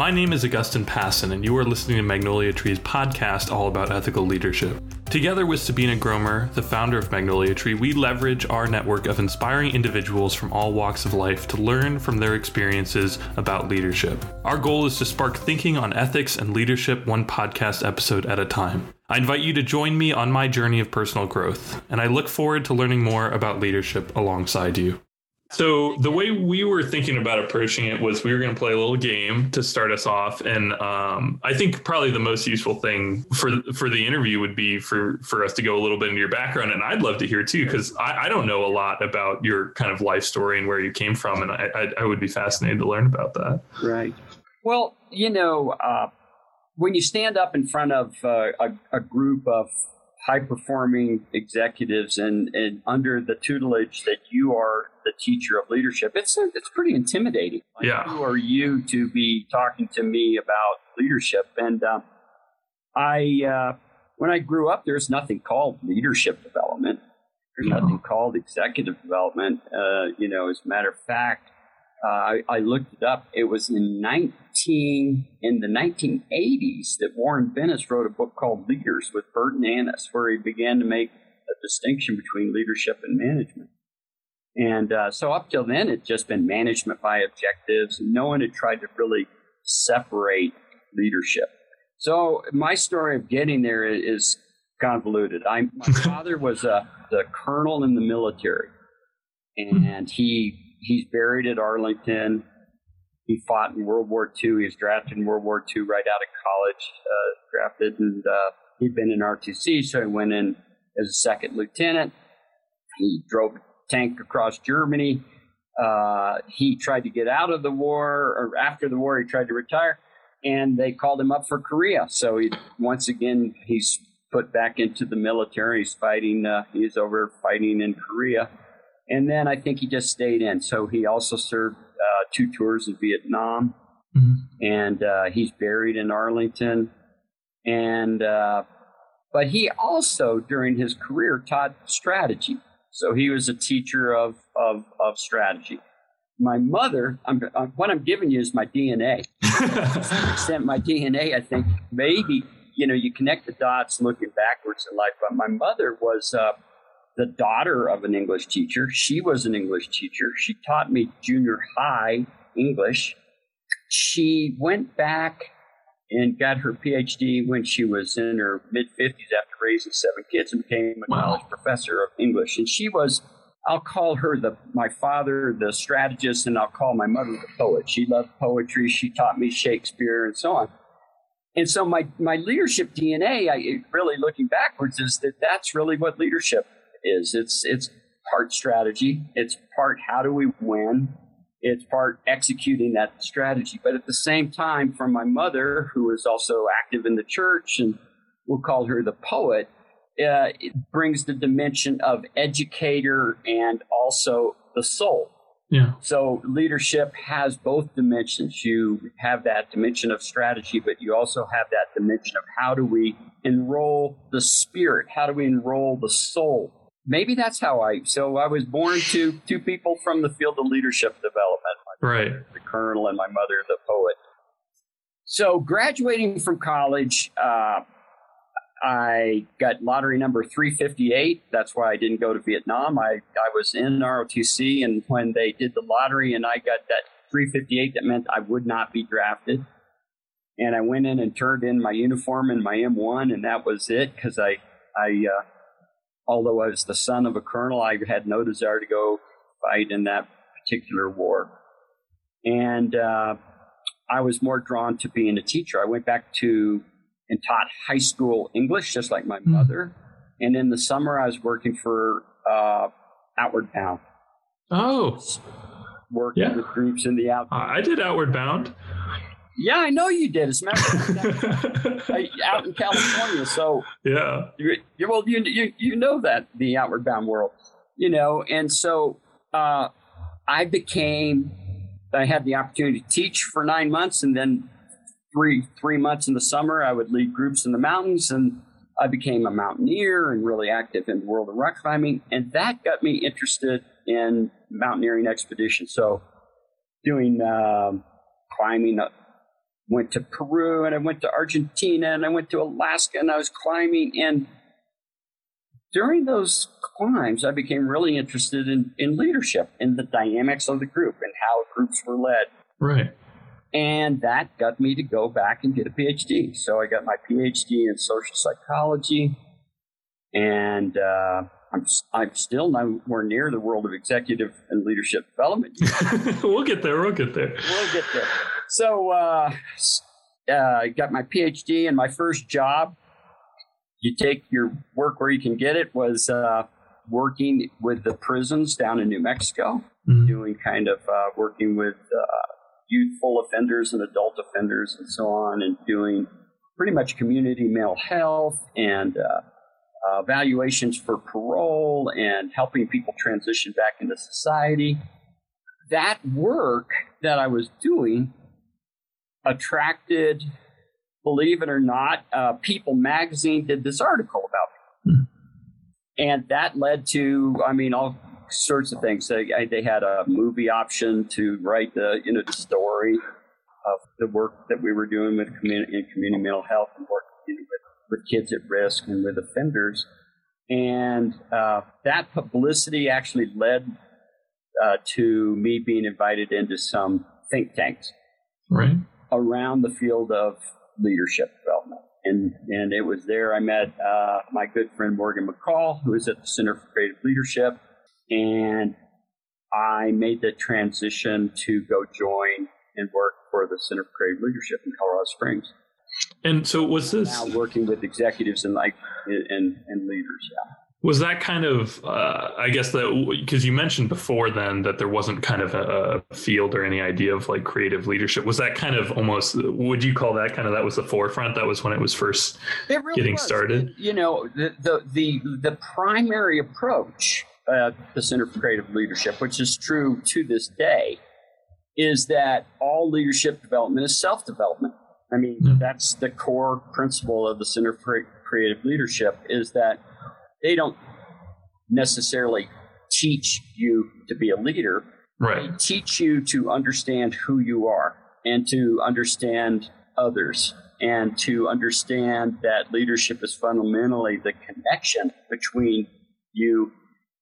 My name is Augustin Passon, and you are listening to Magnolia Tree's podcast all about ethical leadership. Together with Sabina Gromer, the founder of Magnolia Tree, we leverage our network of inspiring individuals from all walks of life to learn from their experiences about leadership. Our goal is to spark thinking on ethics and leadership one podcast episode at a time. I invite you to join me on my journey of personal growth, and I look forward to learning more about leadership alongside you. So the way we were thinking about approaching it was we were going to play a little game to start us off, and um, I think probably the most useful thing for for the interview would be for for us to go a little bit into your background, and I'd love to hear too because I, I, don't know a lot about your kind of life story and where you came from, and I I, I would be fascinated to learn about that. Right. Well, you know, uh, when you stand up in front of uh, a, a group of high performing executives and, and under the tutelage that you are the teacher of leadership, it's it's pretty intimidating. Like, yeah. Who are you to be talking to me about leadership? And uh, I, uh, when I grew up, there's nothing called leadership development. There's no. nothing called executive development. Uh, you know, as a matter of fact, uh, I, I, looked it up. It was in 19 in the 1980s that Warren Bennis wrote a book called Leaders with Burt Nanus, where he began to make a distinction between leadership and management. And uh, so up till then, it's just been management by objectives, and no one had tried to really separate leadership. So my story of getting there is convoluted. I, my father was a the colonel in the military, and he he's buried at Arlington. He fought in World War II. He was drafted in World War II right out of college, uh, drafted, and uh, he'd been in RTC, so he went in as a second lieutenant. He drove a tank across Germany. Uh, he tried to get out of the war, or after the war, he tried to retire, and they called him up for Korea. So he once again he's put back into the military. He's fighting. Uh, he's over fighting in Korea and then I think he just stayed in. So he also served uh, two tours in Vietnam, mm-hmm. and uh, he's buried in Arlington. And uh, but he also during his career taught strategy. So he was a teacher of of, of strategy. My mother, I'm, I'm, uh, what I'm giving you is my DNA. to some extent, my DNA, I think maybe you know you connect the dots looking backwards in life. But my mother was uh, the daughter of an English teacher. She was an English teacher. She taught me junior high English. She went back and got her PhD when she was in her mid 50s after raising seven kids and became a wow. college professor of English. And she was, I'll call her the my father the strategist, and I'll call my mother the poet. She loved poetry. She taught me Shakespeare and so on. And so my my leadership DNA, I, really looking backwards, is that that's really what leadership is. It's it's part strategy. It's part how do we win. It's part executing that strategy. But at the same time, from my mother, who is also active in the church, and we'll call her the poet, uh, it brings the dimension of educator and also the soul. Yeah. So leadership has both dimensions. You have that dimension of strategy, but you also have that dimension of how do we enroll the spirit? How do we enroll the soul maybe that's how I. So I was born to two people from the field of leadership development. right. The colonel and my mother, the poet. So graduating from college, uh, I got lottery number 358. That's why I didn't go to Vietnam. I, I was in ROTC, and when they did the lottery and I got that 358, that meant I would not be drafted. And I went in and turned in my uniform and my M1, and that was it because I, I uh, although I was the son of a colonel, I had no desire to go fight in that particular war. And uh, I was more drawn to being a teacher. I went back to and taught high school English, just like my mm. mother. And in the summer, I was working for uh, Outward Bound. Oh, working yeah. with groups in the Outward. I did Outward Bound. Yeah, I know you did. As a matter of fact, out in California. So yeah, you, you, well, you, you you know that the outward bound world, you know, and so uh, I became. I had the opportunity to teach for nine months, and then three three months in the summer, I would lead groups in the mountains, and I became a mountaineer and really active in the world of rock climbing, and that got me interested in mountaineering expeditions. So doing um, climbing went to Peru and I went to Argentina and I went to Alaska and I was climbing. And during those climbs, I became really interested in, in leadership, in the dynamics of the group and how groups were led. Right. And that got me to go back and get a PhD. So I got my PhD in social psychology. And uh, I'm, I'm still nowhere near the world of executive and leadership development. we'll get there. We'll get there. We'll get there. So uh, uh, I got my PhD, and my first job, you take your work where you can get it, was uh, working with the prisons down in New Mexico, mm-hmm. doing kind of uh, working with uh, youthful offenders and adult offenders and so on, and doing pretty much community mental health and uh, uh, evaluations for parole and helping people transition back into society. That work that I was doing attracted, believe it or not, uh, People magazine did this article about me. Hmm. And that led to, I mean, all sorts of things. They, they had a movie option to write the, you know, the story of the work that we were doing with community, in community mental health and work you know, with with kids at risk and with offenders. And uh, that publicity actually led uh, to me being invited into some think tanks right. Around the field of leadership development. And, and it was there I met uh, my good friend Morgan McCall, who is at the Center for Creative Leadership. And I made the transition to go join and work for the Center for Creative Leadership in Colorado Springs. And so was this now working with executives and like and and leaders? Yeah. Was that kind of, uh, I guess that because you mentioned before then that there wasn't kind of a, a, field or any idea of like creative leadership. Was that kind of almost, would you call that kind of, that was the forefront? That was when it was first really getting was. started? You know, the, the, the, the primary approach at the Center for Creative Leadership, which is true to this day, is that all leadership development is self development. I mean, yeah. that's the core principle of the Center for Creative Leadership is that they don't necessarily teach you to be a leader. Right. They teach you to understand who you are and to understand others and to understand that leadership is fundamentally the connection between you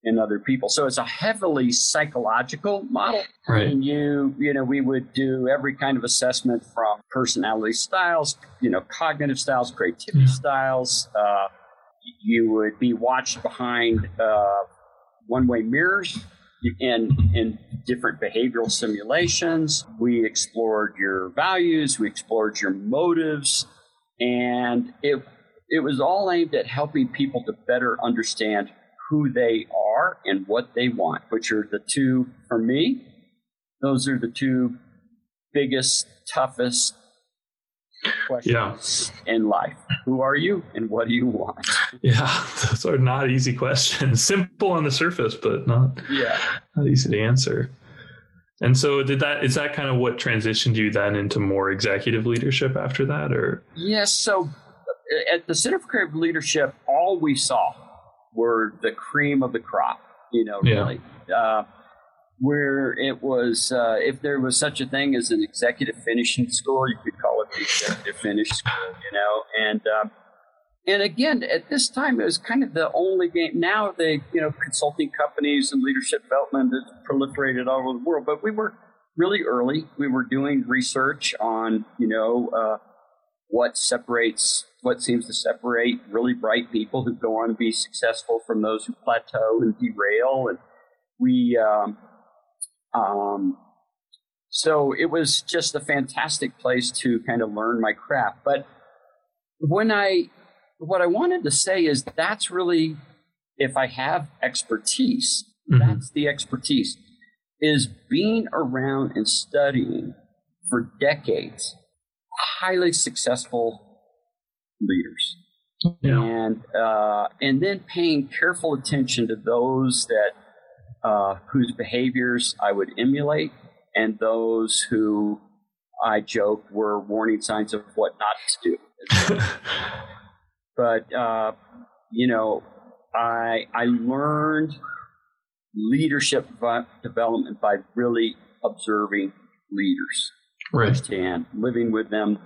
and other people. So it's a heavily psychological model. Right. And you, you know, we would do every kind of assessment from personality styles, you know, cognitive styles, creativity yeah. styles. Uh, you would be watched behind uh, one-way mirrors in in different behavioral simulations. We explored your values, we explored your motives, and it it was all aimed at helping people to better understand who they are and what they want, which are the two, for me, those are the two biggest, toughest questions yeah. in life. Who are you and what do you want? Yeah, those are not easy questions. Simple on the surface, but not, yeah. not easy to answer. And so did that is that kind of what transitioned you then into more executive leadership after that or Yes, so at the Center for Creative Leadership, all we saw were the cream of the crop, you know, really. Yeah. Uh, where it was, uh, if there was such a thing as an executive finishing school, you could call it the executive finish school, you know, and, um, and again, at this time, it was kind of the only game. Now, the you know consulting companies and leadership development has proliferated all over the world. But we were really early. We were doing research on you know uh, what separates what seems to separate really bright people who go on to be successful from those who plateau and derail. And we, um, um, so it was just a fantastic place to kind of learn my craft. But when I, what I wanted to say is that's really, if I have expertise, mm-hmm. that's the expertise, is being around and studying for decades highly successful leaders. Yeah. And uh, and then paying careful attention to those that uh, whose behaviors I would emulate, and those who I joke were warning signs of what not to do. but uh, you know, I I learned leadership development by really observing leaders right. firsthand, living with them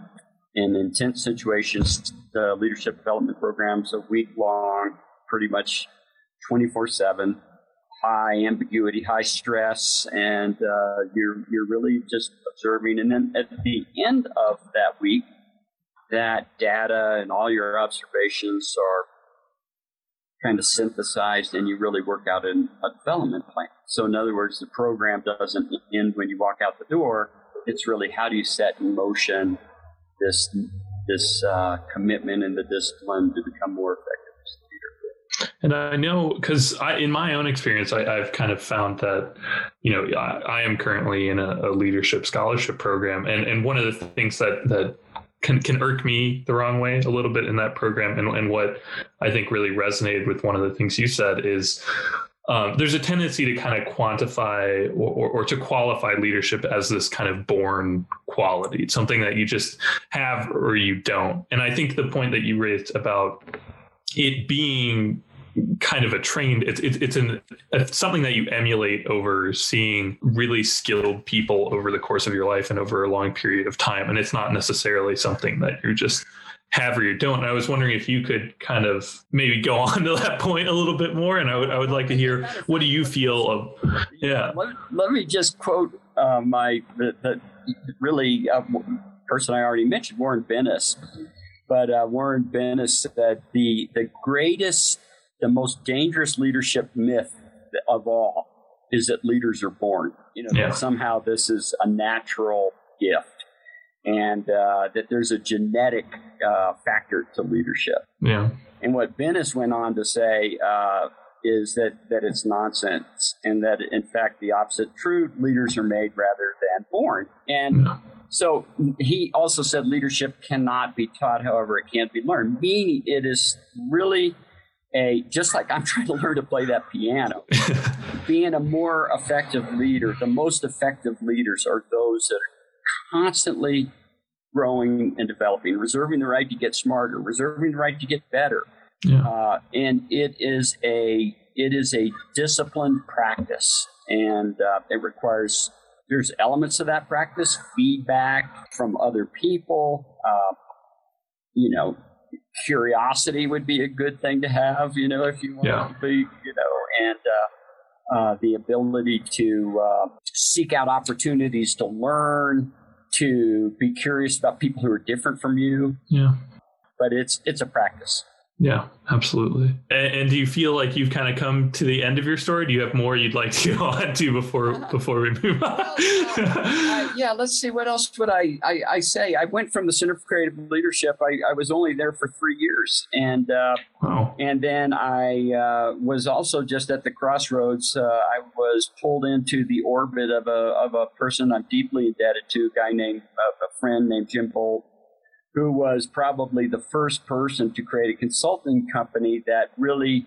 in intense situations. The leadership development programs a week long, pretty much 24 7 high ambiguity, high stress, and uh, you're you're really just observing. And then at the end of that week, that data and all your observations are kind of synthesized, and you really work out a development plan. So, in other words, the program doesn't end when you walk out the door. It's really how do you set in motion this this uh, commitment and the discipline to become more effective. And I know because I, in my own experience, I, have kind of found that, you know, I, I am currently in a, a, leadership scholarship program, and and one of the things that that can can irk me the wrong way a little bit in that program, and and what I think really resonated with one of the things you said is. Um, there's a tendency to kind of quantify or, or, or, to qualify leadership as this kind of born quality, something that you just have or you don't. And I think the point that you raised about it being kind of a trained it's it's, it's an it's something that you emulate over seeing really skilled people over the course of your life and over a long period of time. And it's not necessarily something that you're just have or you don't. And i was wondering if you could kind of maybe go on to that point a little bit more. And i would i would like to hear what do you feel of yeah. Let, let me just quote uh, my the, the really uh, person i already mentioned warren bennis. But uh, Warren Bennis said the the greatest, the most dangerous leadership myth of all is that leaders are born. You know, yeah. that somehow this is a natural gift, and uh, that there's a genetic uh, factor to leadership. Yeah. And what Bennis went on to say uh, is that that it's nonsense, and that in fact the opposite true. Leaders are made rather than born, and. Yeah so he also said leadership cannot be taught, however, it can't be learned, meaning it is really a, just like I'm trying to learn to play that piano, being a more effective leader, the most effective leaders are those that are constantly growing and developing, reserving the right to get smarter, reserving the right to get better. Yeah. Uh, and it is a it is a disciplined practice, and uh, it requires there's elements of that practice, feedback from other people. Uh, you know, curiosity would be a good thing to have. You know, if you want yeah. to be, you know, and uh, uh, the ability to uh, seek out opportunities to learn, to be curious about people who are different from you. Yeah. But it's it's a practice. Yeah, absolutely. And, and, do you feel like you've kind of come to the end of your story? Do you have more you'd like to go on to before before we move on? uh, yeah, let's see. What else would I, I, I say? I went from the Center for Creative Leadership. I, I was only there for three years, and uh, wow. and then I uh, was also just at the crossroads. Uh, I was pulled into the orbit of a of a person I'm deeply indebted to, a guy named uh, a friend named Jim Bolt who was probably the first person to create a consulting company that really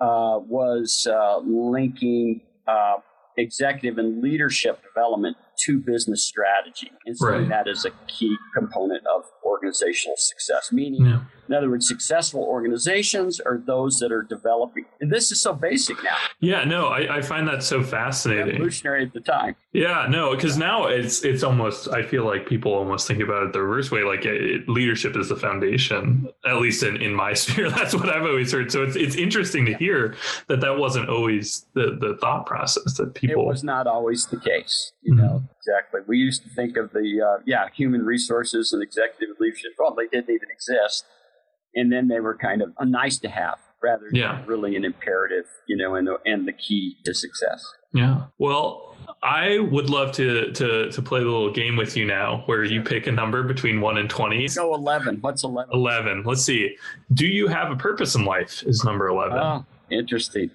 uh, was uh, linking uh, executive and leadership development to business strategy and seeing right. that as a key component of organizational success. Meaning, yeah. In other words, successful organizations are those that are developing. And this is so basic now. Yeah, no, I, I find that so fascinating. Revolutionary at the time. Yeah, no, because now it's it's almost. I feel like people almost think about it the reverse way. Like it, leadership is the foundation. At least in, in my sphere, that's what I've always heard. So it's it's interesting to hear that that wasn't always the the thought process that people. It was not always the case. You mm-hmm. know exactly. We used to think of the uh, yeah human resources and executive leadership. Well, they didn't even exist, and then they were kind of a nice to have rather yeah. than really an imperative, you know, and the, and the key to success. Yeah. Well, I would love to to to play the little game with you now, where you pick a number between one and twenty. So eleven. What's eleven? Eleven. Let's see. Do you have a purpose in life? Is number eleven. Oh, interesting.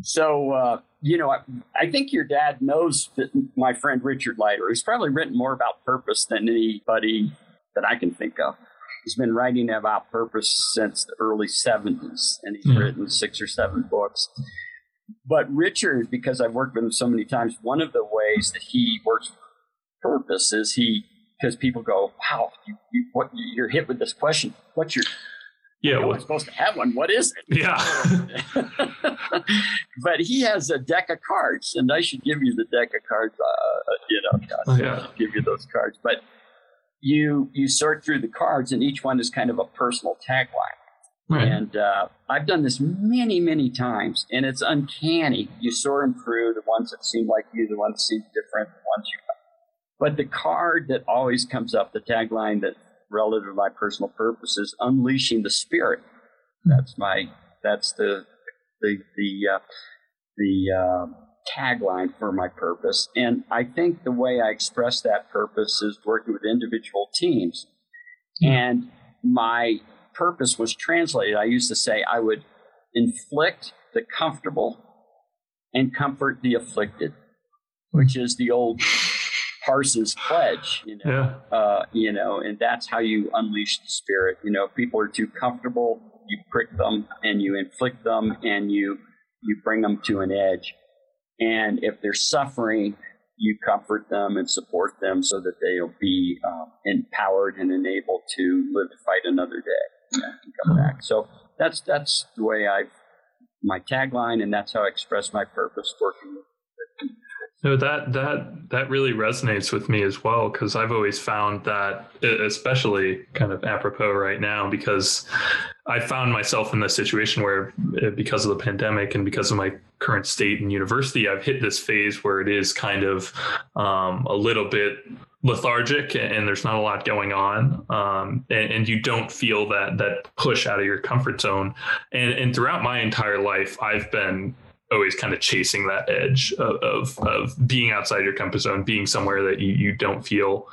So, uh, you know, I, I, think your dad knows that my friend Richard Leider. who's probably written more about purpose than anybody that I can think of. He's been writing about purpose since the early 70s, and he's mm. written six or seven books. But Richard, because I've worked with him so many times, one of the ways that he works with purpose is he, because people go, wow, you, you, what, you're hit with this question. What's your Yeah, no one's supposed to have one. What is it? Yeah. but he has a deck of cards, and I should give you the deck of cards. Uh, you know, oh, yeah. give you those cards. But you you sort through the cards, and each one is kind of a personal tagline. Right. And uh, I've done this many, many times, and it's uncanny. You sort them through the ones that seem like you, the ones that seem different, the ones you. But the card that always comes up, the tagline that relative to my personal purpose is unleashing the spirit. That's my that's the the the uh, the uh, tagline for my purpose, and I think the way I express that purpose is working with individual teams, and my purpose was translated. I used to say I would inflict the comfortable and comfort the afflicted, which is the old Parsons pledge, you know, yeah. uh, you know, and that's how you unleash the spirit. You know, if people are too comfortable, you prick them and you inflict them and you you bring them to an edge. And if they're suffering, you comfort them and support them so that they'll be um, empowered and enabled to live to fight another day and come back. So that's that's the way I my tagline, and that's how I express my purpose working no, that that that really resonates with me as well because I've always found that, especially kind of apropos right now, because I found myself in this situation where, uh, because of the pandemic and because of my current state in university, I've hit this phase where it is kind of um, a little bit lethargic and there's not a lot going on um, and, and, you don't feel that that push out of your comfort zone. And, and throughout my entire life i've been always kind of chasing that edge of, of, of, being outside your comfort zone, being somewhere that you, you don't feel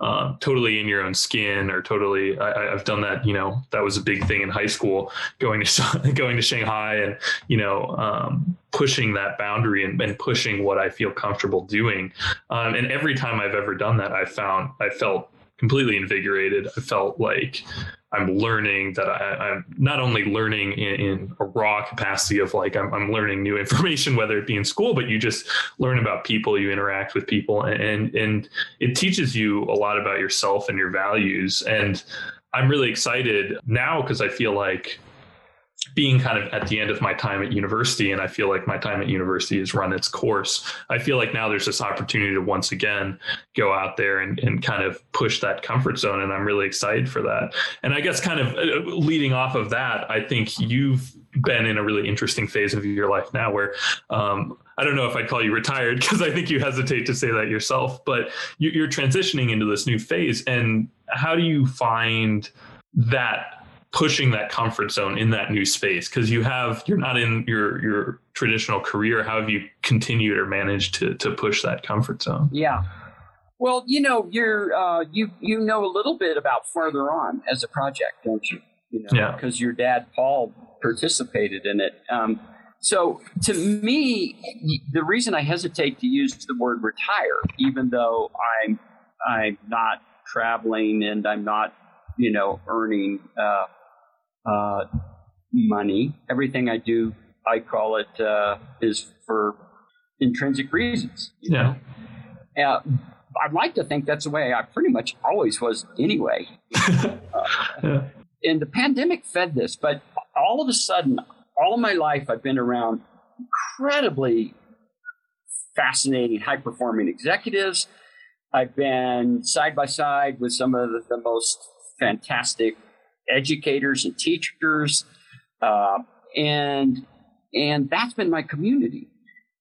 uh, totally in your own skin or totally. I, have done that. You know, that was a big thing in high school, going to going to Shanghai and you know um, pushing that boundary and, and, pushing what I feel comfortable doing. Um, and every time I've ever done that, I found I felt completely invigorated. I felt like I'm learning that I, am not only learning in, in, a raw capacity of like I'm, I'm, learning new information, whether it be in school, but you just learn about people, you interact with people, and and it teaches you a lot about yourself and your values. And I'm really excited now because I feel like being kind of at the end of my time at university and I feel like my time at university has run its course. I feel like now there's this opportunity to once again go out there and, and kind of push that comfort zone. And I'm really excited for that. And I guess kind of uh, leading off of that, I think you've been in a really interesting phase of your life now where um, I don't know if I'd call you retired because I think you hesitate to say that yourself, but you're transitioning into this new phase. And how do you find that pushing that comfort zone in that new space because you have you're not in your your traditional career. How have you continued or managed to to push that comfort zone? Yeah. Well you know you're uh, you you know a little bit about further on as a project don't you? You know yeah. because your dad paul participated in it. Um, so to me the reason i hesitate to use the word retire even though i'm i'm not traveling and i'm not you know earning uh, uh, money. Everything I do, I call it, uh, is for intrinsic reasons. yeah. Uh, I'd like to think that's the way I pretty much always was anyway. yeah. And the pandemic fed this, but all of a sudden, all of my life I've been around incredibly fascinating, high performing executives. I've been side by side with some of the, the most fantastic educators and teachers, uh, and and that's been my community.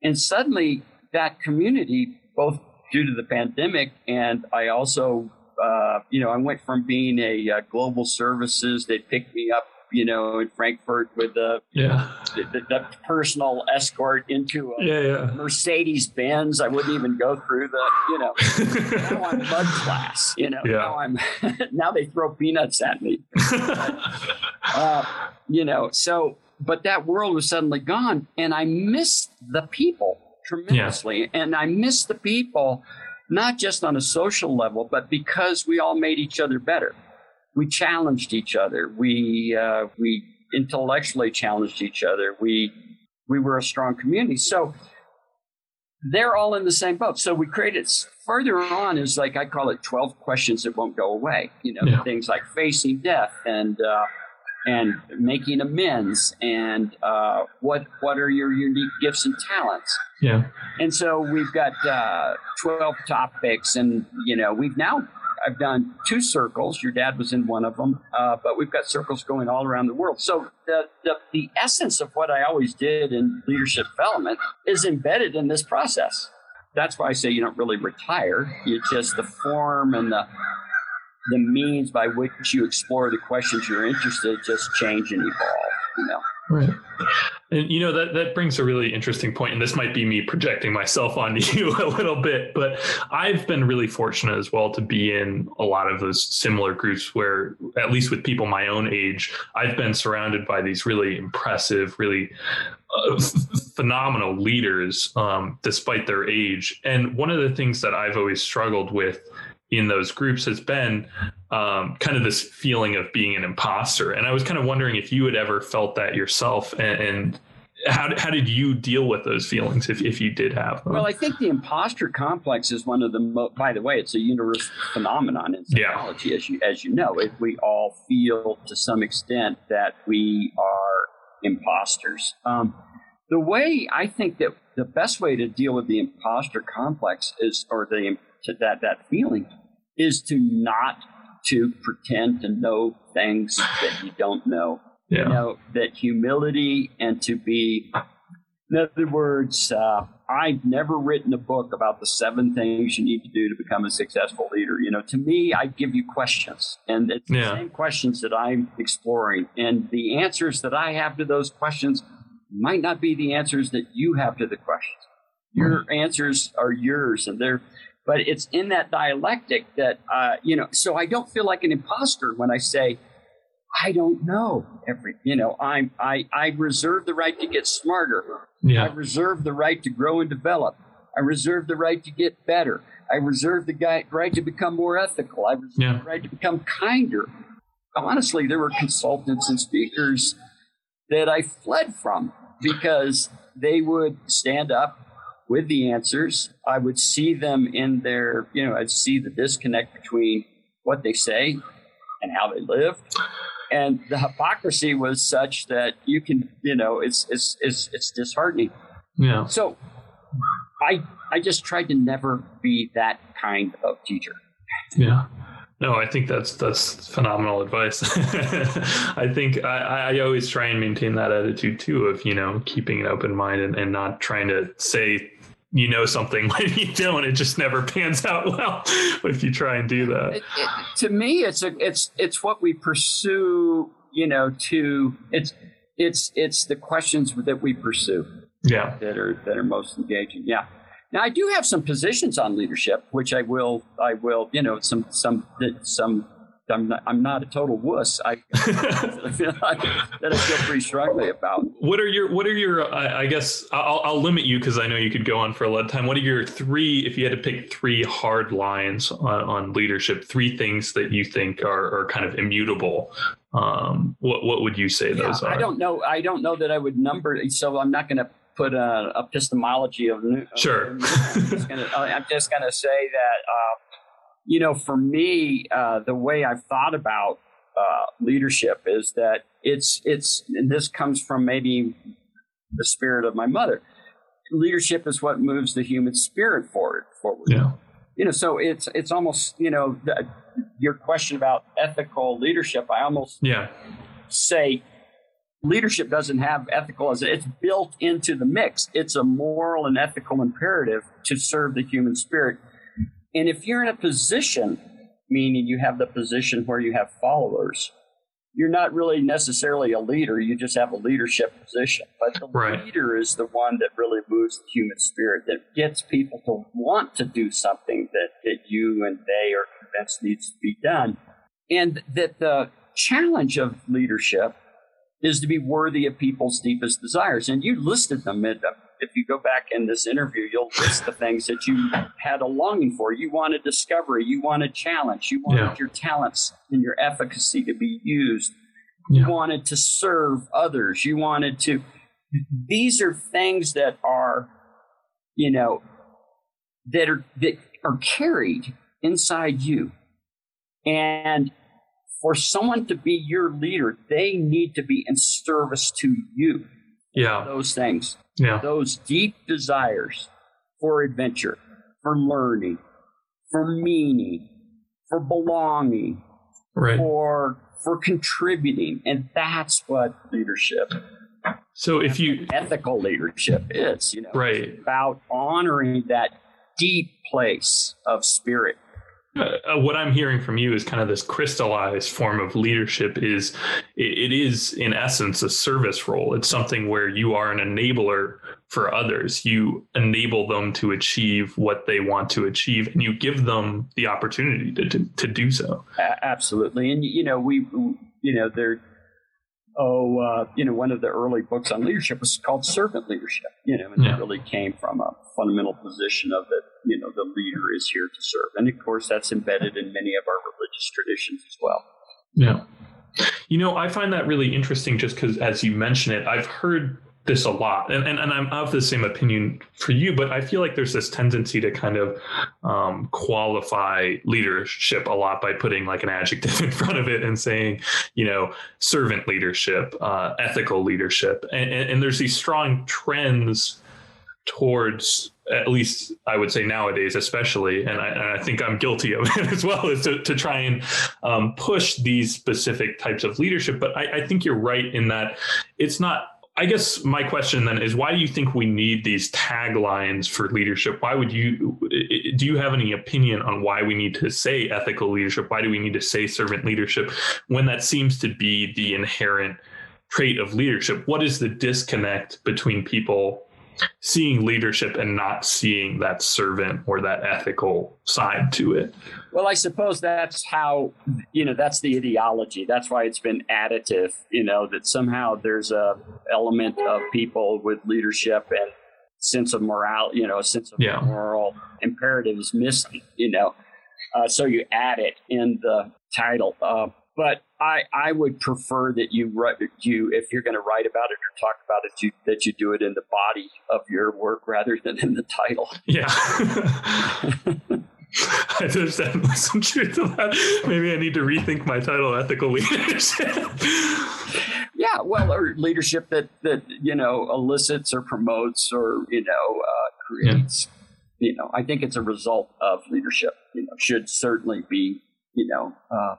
And suddenly, that community, both due to the pandemic, and I also, uh, you know, I went from being a, a global services that picked me up you know, in Frankfurt with the yeah the, the, the personal escort into a yeah, yeah. Mercedes Benz. I wouldn't even go through the you know. now I'm mud class. You know, yeah. now I'm now they throw peanuts at me. uh, you know, so but that world was suddenly gone, and I missed the people tremendously, and I missed the people not just on a social level, but because we all made each other better we challenged each other. We uh, we intellectually challenged each other. We we were a strong community. So they're all in the same boat. So we created further on is like I call it twelve questions that won't go away. You know, yeah. things like facing death and uh, and making amends and uh, what what are your unique gifts and talents yeah and so we've got uh, 12 topics and you know we've now i've done two circles. Your dad was in one of them uh, but we've got circles going all around the world. So the, the, the essence of what i always did in leadership development is embedded in this process. That's why i say you don't really retire. You just the form and the the means by which you explore the questions you're interested just change and evolve you know right. And you know that that brings a really interesting point and this might be me projecting myself onto you a little bit but i've been really fortunate as well to be in a lot of those similar groups where at least with people my own age i've been surrounded by these really impressive really uh, phenomenal leaders um, despite their age. And one of the things that i've always struggled with in those groups has been um, kind of this feeling of being an imposter. And I was kind of wondering if you had ever felt that yourself and, and how, how did you deal with those feelings if, if you did have them? Well, I think the imposter complex is one of the most, by the way, it's a universal phenomenon in psychology, yeah. as you, as you know. If we all feel to some extent that we are imposters. Um, the way I think that the best way to deal with the imposter complex is, or the to that that feeling is to not to pretend to know things that you don't know. Yeah. You know that humility and to be. In other words, uh, I've never written a book about the seven things you need to do to become a successful leader. You know, to me, I give you questions, and it's the same questions that I'm exploring, and the answers that I have to those questions might not be the answers that you have to the questions. Your mm. answers are yours, and they're but it's in that dialectic that, uh, you know, so I don't feel like an imposter when I say, I don't know every, you know, I'm, I, I reserve the right to get smarter. Yeah. I reserve the right to grow and develop. I reserve the right to get better. I reserve the guy, right to become more ethical. I reserve yeah. the right to become kinder. Honestly, there were consultants and speakers that I fled from because they would stand up with the answers. I would see them in their, you know, I'd see the disconnect between what they say and how they live. And the hypocrisy was such that you can, you know, it's it's it's it's disheartening. Yeah. So I I just tried to never be that kind of teacher. Yeah. No, I think that's that's phenomenal advice. I think I, I always try and maintain that attitude too of you know keeping an open mind and, and not trying to say you know something when you don't it just never pans out well if you try and do that. it, it, to me it's a it's it's what we pursue you know to it's it's it's the questions that we pursue yeah. that are that are most engaging. Yeah. Now i do have some positions on leadership which i will i will you know some some some I'm not, I'm not a total wuss. I, I feel like, that I feel pretty strongly about. What are your What are your? I, I guess I'll, I'll limit you because I know you could go on for a lot of time. What are your three? If you had to pick three hard lines on, on leadership, three things that you think are, are kind of immutable. Um, what What would you say yeah, those are? I don't know. I don't know that I would number. So I'm not going to put a epistemology of. Sure. I'm just going to say that. Uh, you know, for me, uh, the way I've thought about uh, leadership is that it's it's and this comes from maybe the spirit of my mother. Leadership is what moves the human spirit forward. Forward. Yeah. You know, so it's it's almost you know the, your question about ethical leadership. I almost yeah say leadership doesn't have ethical as it's built into the mix. It's a moral and ethical imperative to serve the human spirit and if you're in a position, meaning you have the position where you have followers, you're not really necessarily a leader. You just have a leadership position. But the right. leader is the one that really moves the human spirit, that gets people to want to do something that, that you and they are convinced needs to be done. And that the challenge of leadership is to be worthy of people's deepest desires. And you listed them in if you go back in this interview, you'll list the things that you had a longing for. You wanted discovery, you wanted challenge, you wanted yeah. your talents and your efficacy to be used. Yeah. You wanted to serve others. You wanted to. These are things that are, you know, that are that are carried inside you, and for someone to be your leader, they need to be in service to you. Yeah. Those things. Yeah. Those deep desires for adventure, for learning, for meaning, for belonging, right. for for contributing. And that's what leadership so if you ethical leadership is, you know, right about honoring that deep place of spirit uh, what I'm hearing from you is kind of this crystallized form of leadership is it, it is in essence a service role. It's something where you are an enabler for others. You enable them to achieve what they want to achieve and you give them the opportunity to, to, to do so. Absolutely. And, you know, we, you know, there, oh, uh, you know, one of the early books on leadership was called Servant Leadership, you know, and yeah. it really came from a fundamental position of that, you know, the leader is here to serve. And of course, that's embedded in many of our religious traditions as well. Yeah. You know, I find that really interesting just because, as you mention it, I've heard this a lot and, and, and i'm of the same opinion for you but i feel like there's this tendency to kind of um, qualify leadership a lot by putting like an adjective in front of it and saying you know servant leadership uh, ethical leadership and, and, and there's these strong trends towards at least I would say nowadays, especially, and I, and I, think I'm guilty of it as well, is to, to try and um, push these specific types of leadership. But I, I think you're right in that it's not I guess my question then is why do you think we need these taglines for leadership? Why would you do you have any opinion on why we need to say ethical leadership? Why do we need to say servant leadership when that seems to be the inherent trait of leadership? What is the disconnect between people seeing leadership and not seeing that servant or that ethical side to it. Well, I suppose that's how, you know, that's the ideology. That's why it's been additive, you know, that somehow there's a element of people with leadership and sense of morale, you know, a sense of yeah. moral imperatives missing, you know. Uh, so you add it in the title. Uh, but I, I would prefer that you write you if you're going to write about it or talk about it you, that you do it in the body of your work rather than in the title. Yeah. There's definitely some truth to that. Maybe I need to rethink my title, ethical leadership. yeah, well, or leadership that that you know elicits or promotes or you know uh, creates. Yeah. You know, I think it's a result of leadership. You know, should certainly be you know uh,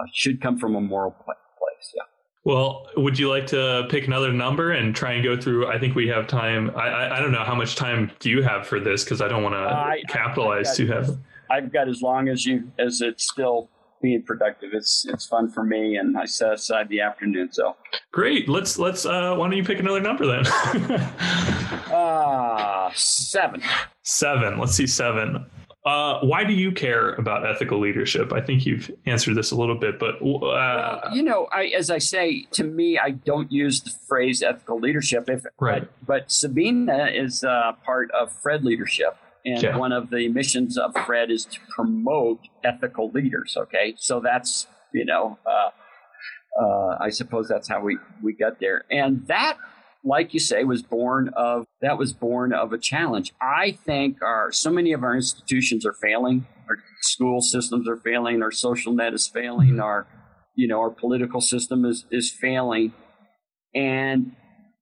uh, should come from a moral place. Yeah. Well, would you like to pick another number and try and go through? I think we have time. I I, I don't know how much time do you have for this because I don't want to uh, capitalize too heavily. I've got as long as you as it's still being productive. It's it's fun for me, and I set aside the afternoon. So great. Let's let's. Uh, why don't you pick another number then? uh seven. Seven. Let's see seven. Uh, why do you care about ethical leadership? I think you've answered this a little bit, but uh, well, you know, I, as I say, to me, I don't use the phrase ethical leadership. If right, but, but Sabina is uh, part of Fred leadership, and yeah. one of the missions of Fred is to promote ethical leaders. Okay, so that's you know, uh, uh, I suppose that's how we we got there, and that like you say, was born of that was born of a challenge. I think our so many of our institutions are failing. Our school systems are failing. Our social net is failing. Our you know our political system is is failing, and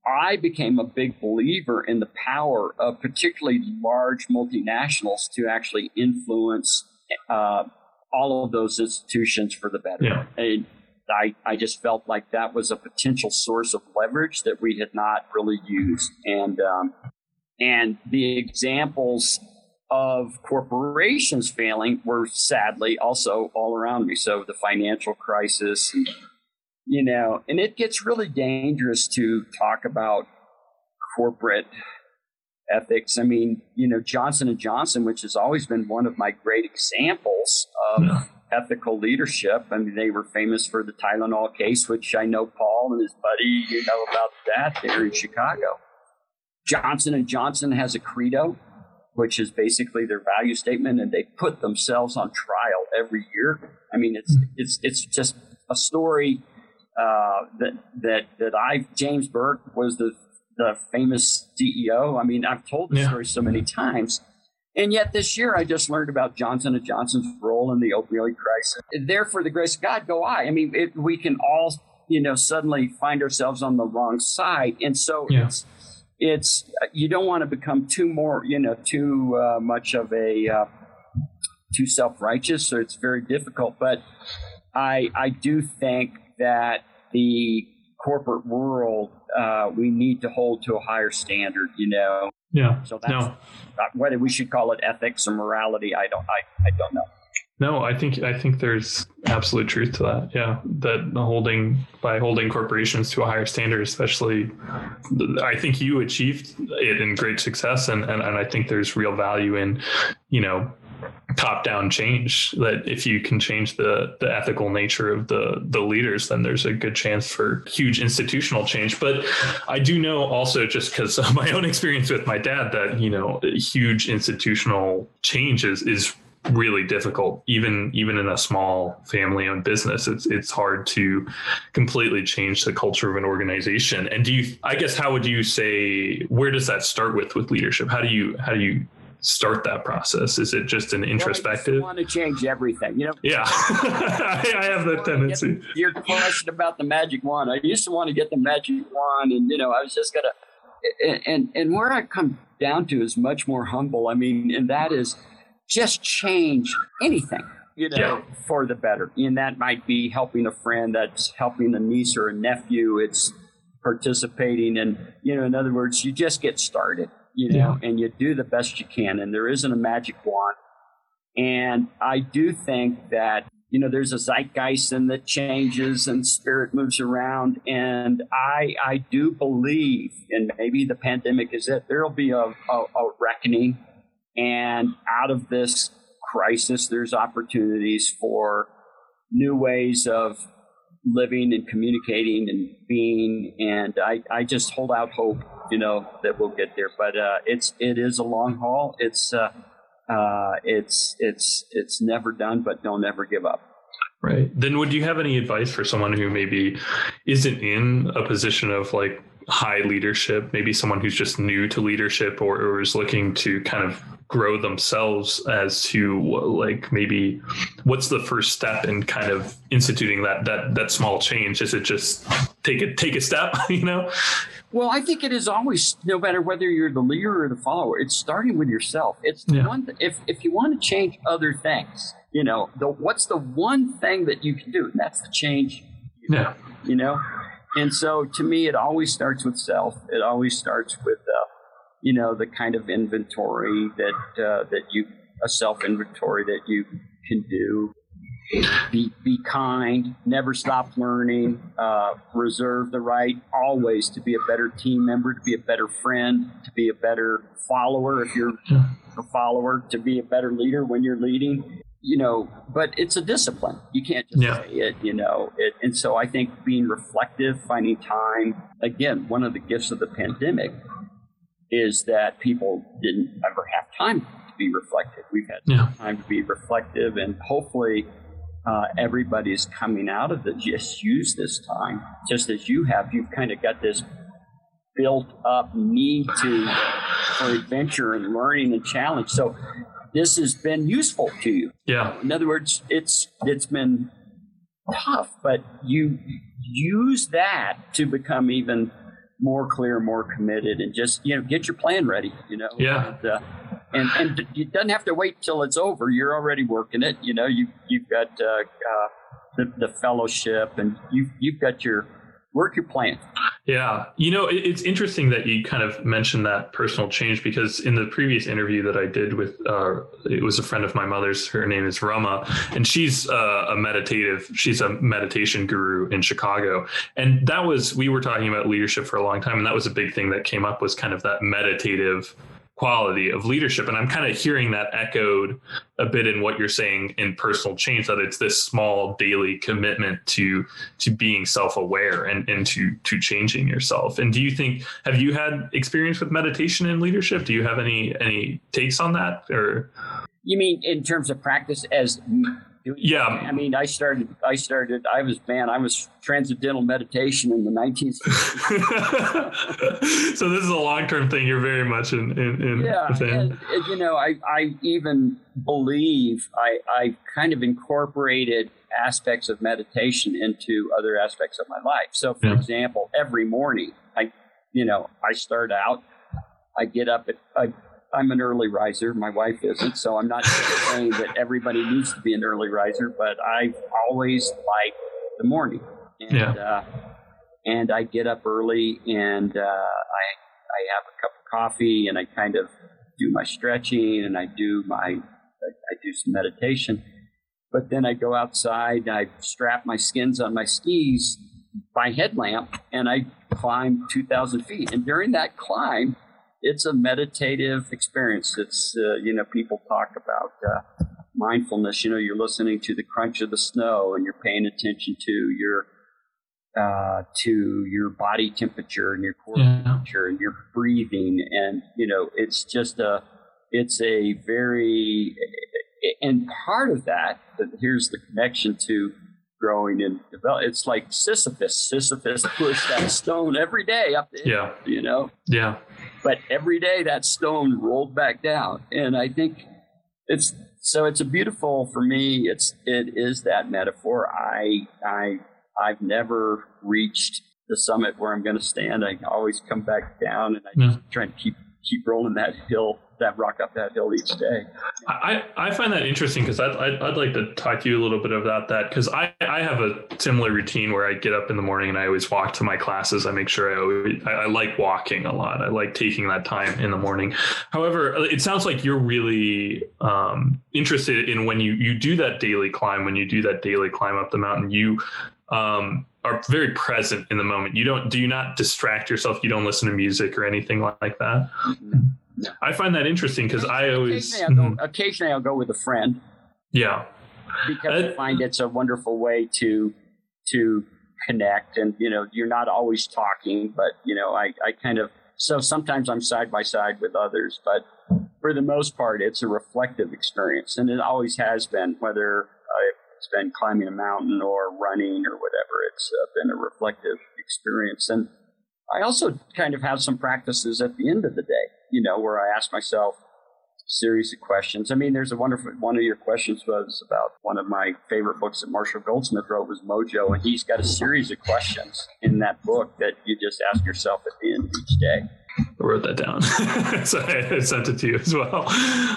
I became a big believer in the power of particularly large multinationals to actually influence uh, all of those institutions for the better. Yeah. And I, I just felt like that was a potential source of leverage that we had not really used. And, um, and the examples of corporations failing were sadly also all around me. So the financial crisis, and, you know, and it gets really dangerous to talk about corporate ethics. I mean, you know, Johnson and Johnson, which has always been one of my great examples of yeah ethical leadership. I mean, they were famous for the Tylenol case, which I know Paul and his buddy, you know about that there in Chicago. Johnson and Johnson has a credo, which is basically their value statement, and they put themselves on trial every year. I mean, it's it's it's just a story uh, that that that I James Burke was the the famous CEO. I mean, I've told the yeah. story so many times And yet this year, I just learned about Johnson & Johnson's role in the opioid crisis. There, for the grace of God, go I. I mean, it, we can all, you know, suddenly find ourselves on the wrong side. And so yeah. it's, it's, you don't want to become too more, you know, too uh, much of a, uh, too self-righteous. So it's very difficult. But I, I do think that the corporate world, uh, we need to hold to a higher standard, you know, yeah. So that's no. whether we should call it ethics or morality, I don't I, I don't know. No, I think I think there's absolute truth to that. Yeah, that holding by holding corporations to a higher standard, especially, I think you achieved it in great success, and and, and I think there's real value in, you know, top down change that if you can change the the ethical nature of the the leaders then there's a good chance for huge institutional change. But i do know also just because of my own experience with my dad that you know huge institutional change is is really difficult. Even even in a small family owned business it's it's hard to completely change the culture of an organization. And do you i guess how would you say where does that start with with leadership? How do you how do you start that process? Is it just an introspective? Well, want to change everything, you know? Yeah, I, I, have that tendency. Your question about the magic wand. I used to want to get the magic wand, and you know, I was just gonna. And, and and where I come down to is much more humble. I mean, and that is just change anything you know, yeah. for the better. And that might be helping a friend, that's helping a niece or a nephew. It's participating And, you know, in other words, you just get started you know, yeah. and you do the best you can. And there isn't a magic wand. And I do think that, you know, there's a zeitgeist and that changes and spirit moves around. And I, I do believe, and maybe the pandemic is it, there'll be a, a, a reckoning. And out of this crisis, there's opportunities for new ways of living and communicating and being. And I, I just hold out hope you know that we'll get there. But uh, it's it is a long haul. It's uh, uh, it's it's it's never done, but don't ever give up. Right. Then, would you have any advice for someone who maybe isn't in a position of like high leadership, maybe someone who's just new to leadership or, or is looking to kind of grow themselves as to like maybe what's the first step in kind of instituting that that that small change is it just take a take a step you know well, I think it is always, no matter whether you're the leader or the follower, it's starting with yourself. It's the yeah. one. Th- if if you want to change other things, you know, the what's the one thing that you can do? And that's the change. you Yeah. You know, and so to me, it always starts with self. It always starts with, uh, you know, the kind of inventory that uh, that you a self inventory that you can do be, be kind, never stop learning, uh, reserve the right always to be a better team member, to be a better friend, to be a better follower if you're a follower, to be a better leader when you're leading. You know, but it's a discipline. You can't just yeah. say it, you know. It, and so I think being reflective, finding time, again, one of the gifts of the pandemic is that people didn't ever have time to be reflective. We've had yeah. time to be reflective, and hopefully, uh, everybody's coming out of it. Just use this time, just as you have. You've kind of got this built up need to for adventure and learning and challenge. So this has been useful to you. Yeah. In other words, it's it's been tough, but you use that to become even more clear, more committed, and just you know get your plan ready. You know. Yeah. And, uh, and and it doesn't have to wait till it's over. You're already working it. You know, you you've got uh, uh, the the fellowship, and you you've got your work your plan. Yeah, you know, it's interesting that you kind of mentioned that personal change because in the previous interview that I did with, uh, it was a friend of my mother's. Her name is Rama, and she's uh, a meditative. She's a meditation guru in Chicago, and that was we were talking about leadership for a long time, and that was a big thing that came up was kind of that meditative quality of leadership. And I'm kind of hearing that echoed a bit in what you're saying in personal change, that it's this small daily commitment to to being self-aware and, and to to changing yourself. And do you think have you had experience with meditation and leadership? Do you have any any takes on that or you mean in terms of practice as yeah. I mean, I started. I started. I was man. I was transcendental meditation in the 1960s. so this is a long term thing. You're very much in. in, in yeah, and, and, you know, I I even believe I I kind of incorporated aspects of meditation into other aspects of my life. So, for yeah. example, every morning I, you know, I start out. I get up at I I'm an early riser. My wife isn't, so I'm not saying that everybody needs to be an early riser. But I always like the morning, and yeah. uh, and I get up early and uh, I I have a cup of coffee and I kind of do my stretching and I do my I, I do some meditation. But then I go outside, I strap my skins on my skis by headlamp, and I climb 2,000 feet. And during that climb, it's a meditative experience. It's uh, you know people talk about uh, mindfulness. You know, you're listening to the crunch of the snow and you're paying attention to your uh, to your body temperature and your core yeah. temperature and your breathing, and you know, it's just a it's a very and part of that. Here's the connection to growing and develop. It's like Sisyphus. Sisyphus pushed that stone every day up the yeah. you know? Yeah. But every day that stone rolled back down. And I think it's so it's a beautiful for me, it's it is that metaphor. I I I've never reached the summit where I'm gonna stand. I always come back down and I yeah. just try to keep keep rolling that hill that rock up that hill each day. I, I find that interesting because I'd, I'd, I'd, like to talk to you a little bit about that because I, I have a similar routine where I get up in the morning and I always walk to my classes. I make sure I always, I, I like walking a lot. I like taking that time in the morning. However, it sounds like you're really um, interested in when you, you do that daily climb, when you do that daily climb up the mountain, you um, are very present in the moment. You don't, do you not distract yourself? You don't listen to music or anything like that? Mm-hmm. I find that interesting because I always occasionally I'll, go, mm-hmm. occasionally I'll, go, with a friend. Yeah, because uh, I find it's a wonderful way to to connect, and you know, you're not always talking, but you know, I I kind of so sometimes I'm side by side with others, but for the most part, it's a reflective experience, and it always has been. Whether it's been climbing a mountain or running or whatever, it's uh, been a reflective experience, and I also kind of have some practices at the end of the day you know, where I ask myself a series of questions. I mean, there's a wonderful one of your questions was about one of my favorite books that Marshall Goldsmith wrote was Mojo, and he's got a series of questions in that book that you just ask yourself at the end of each day. I wrote that down, so I sent it to you as well.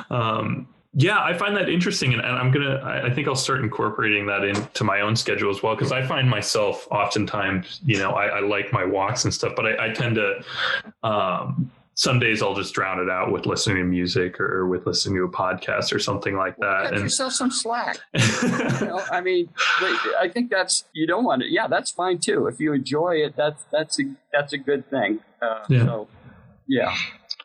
Um, yeah, I find that interesting, and, and I'm gonna. I think I'll start incorporating that into my own schedule as well, because I find myself oftentimes, you know, I, I, like my walks and stuff, but I, I tend to um, some days I'll just drown it out with listening to music or with listening to a podcast or something like that. Cut and yourself some slack. you know, I mean, I think that's you don't want it. Yeah, that's fine too. If you enjoy it, that's that's a that's a good thing. Uh, yeah. So, yeah.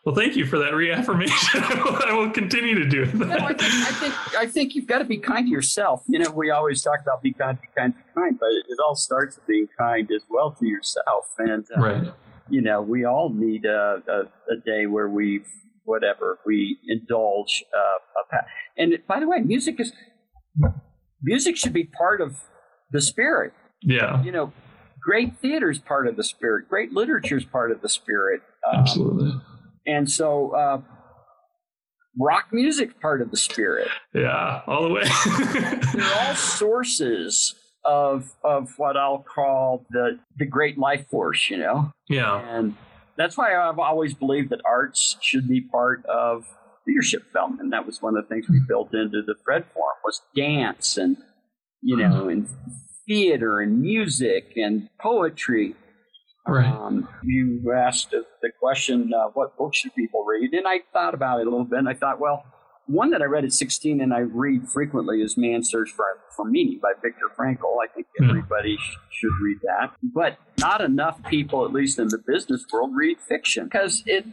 Well, thank you for that reaffirmation. I will continue to do it. No, I, think, I think I think you've got to be kind to yourself. You know, we always talk about be kind, be kind, be kind, but it all starts with being kind as well to yourself. And uh, right you know, we all need a, a, a day where we, whatever, we indulge. Uh, and by the way, music is, music should be part of the spirit. Yeah. You know, great theater is part of the spirit. Great literature is part of the spirit. Um, Absolutely. And so, uh, rock music part of the spirit. Yeah, all the way. They're all sources of of what I'll call the the great life force, you know. Yeah. And that's why I've always believed that arts should be part of leadership development. And that was one of the things we built into the Fred Forum was dance and you know mm-hmm. and theater and music and poetry. Right. Um, you asked the question, uh, what books should people read? And I thought about it a little bit. And I thought, well, one that I read at 16 and I read frequently is Man's Search for, for Meaning by Viktor Frankl. I think hmm. everybody sh- should read that. But not enough people, at least in the business world, read fiction because it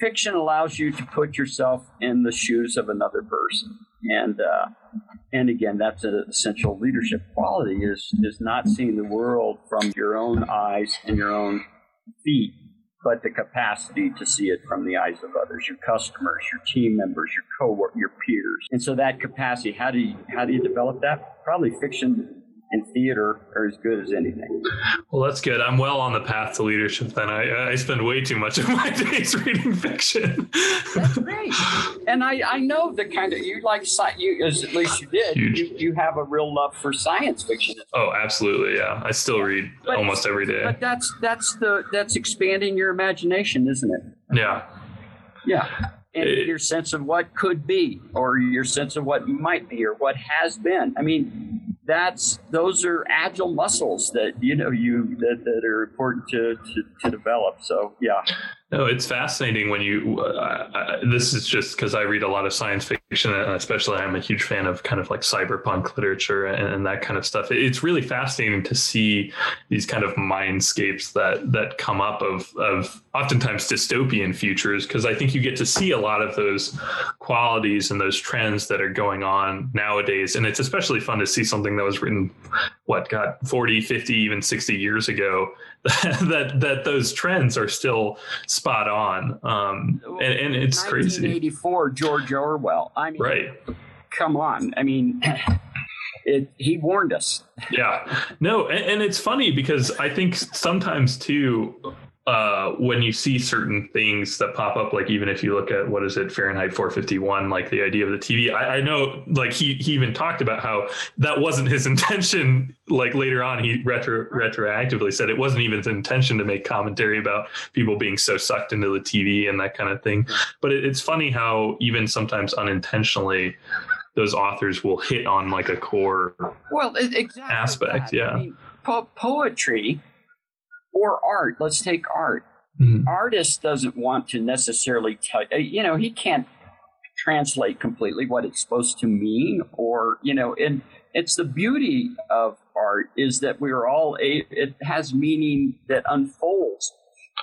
fiction allows you to put yourself in the shoes of another person. And uh, and again, that's an essential leadership quality is is not seeing the world from your own eyes and your own feet but the capacity to see it from the eyes of others, your customers, your team members, your co your peers. And so that capacity, how do you how do you develop that? Probably fiction and theater are as good as anything. Well, that's good. I'm well on the path to leadership. Then I, I spend way too much of my days reading fiction. that's great. And I, I know the kind of you like you as at least you did. You, you have a real love for science fiction. Oh, absolutely. Yeah, I still read but, almost every day. But that's that's the that's expanding your imagination, isn't it? Yeah. Yeah and it, your sense of what could be or your sense of what might be or what has been i mean that's those are agile muscles that you know you that, that are important to, to, to develop. So yeah no, it's fascinating when you. Uh, uh, this is just because I read a lot of science fiction, and especially I'm a huge fan of kind of like cyberpunk literature and, and, that kind of stuff. It's really fascinating to see these kind of mindscapes that that come up of of oftentimes dystopian futures because I think you get to see a lot of those qualities and those trends that are going on nowadays, and it's especially fun to see something that was written what got 40 50 even 60 years ago that that those trends are still spot on. Um, and, and it's 1984 crazy george orwell. I mean right. come on. I mean it, he warned us. Yeah. No and, and it's funny because i think sometimes too uh, when you see certain things that pop up, like even if you look at what is it, Fahrenheit 451, like the idea of the TV, I, I, know like he, he even talked about how that wasn't his intention. Like later on, he retro, retroactively said it wasn't even his intention to make commentary about people being so sucked into the TV and that kind of thing. But it, it's funny how even sometimes unintentionally, those authors will hit on like a core well exactly aspect. Yeah. I mean, po- poetry or art. Let's take art. Mm-hmm. Artist doesn't want to necessarily tell uh, you know he can't translate completely what it's supposed to mean or you know and it's the beauty of art is that we're all a, it has meaning that unfolds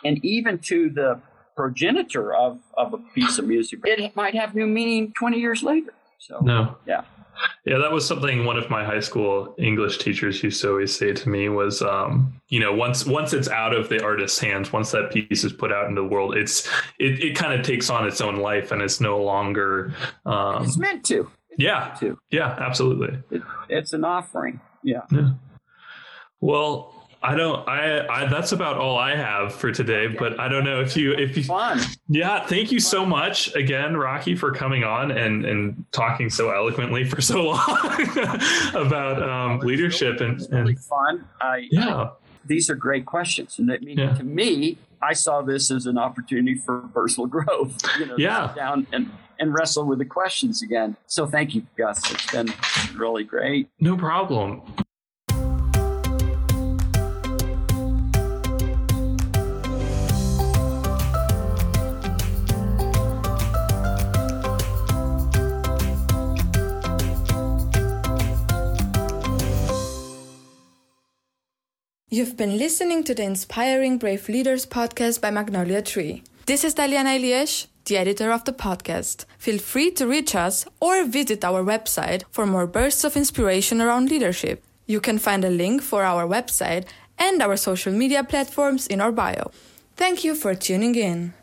and even to the progenitor of, of a piece of music it might have new meaning 20 years later so no yeah yeah, that was something one of my high school English teachers used to always say to me was, um, you know, once once it's out of the artist's hands, once that piece is put out into the world, it's it, it kind of takes on its own life and it's no longer. Um, it's meant to. Yeah. Meant to. Yeah, absolutely. It, it's an offering. Yeah. Yeah. Well, I don't. I, I. That's about all I have for today. But I don't know if you. If you. Fun. Yeah. Thank you so much again, Rocky, for coming on and and talking so eloquently for so long about um, leadership and, and really fun. I, yeah. these are great questions, and I mean, yeah. to me, I saw this as an opportunity for personal growth. You know, yeah. down and and wrestle with the questions again. So thank you, Gus. It's been really great. No problem. You've been listening to the Inspiring Brave Leaders podcast by Magnolia Tree. This is Daliana Eliash, the editor of the podcast. Feel free to reach us or visit our website for more bursts of inspiration around leadership. You can find a link for our website and our social media platforms in our bio. Thank you for tuning in.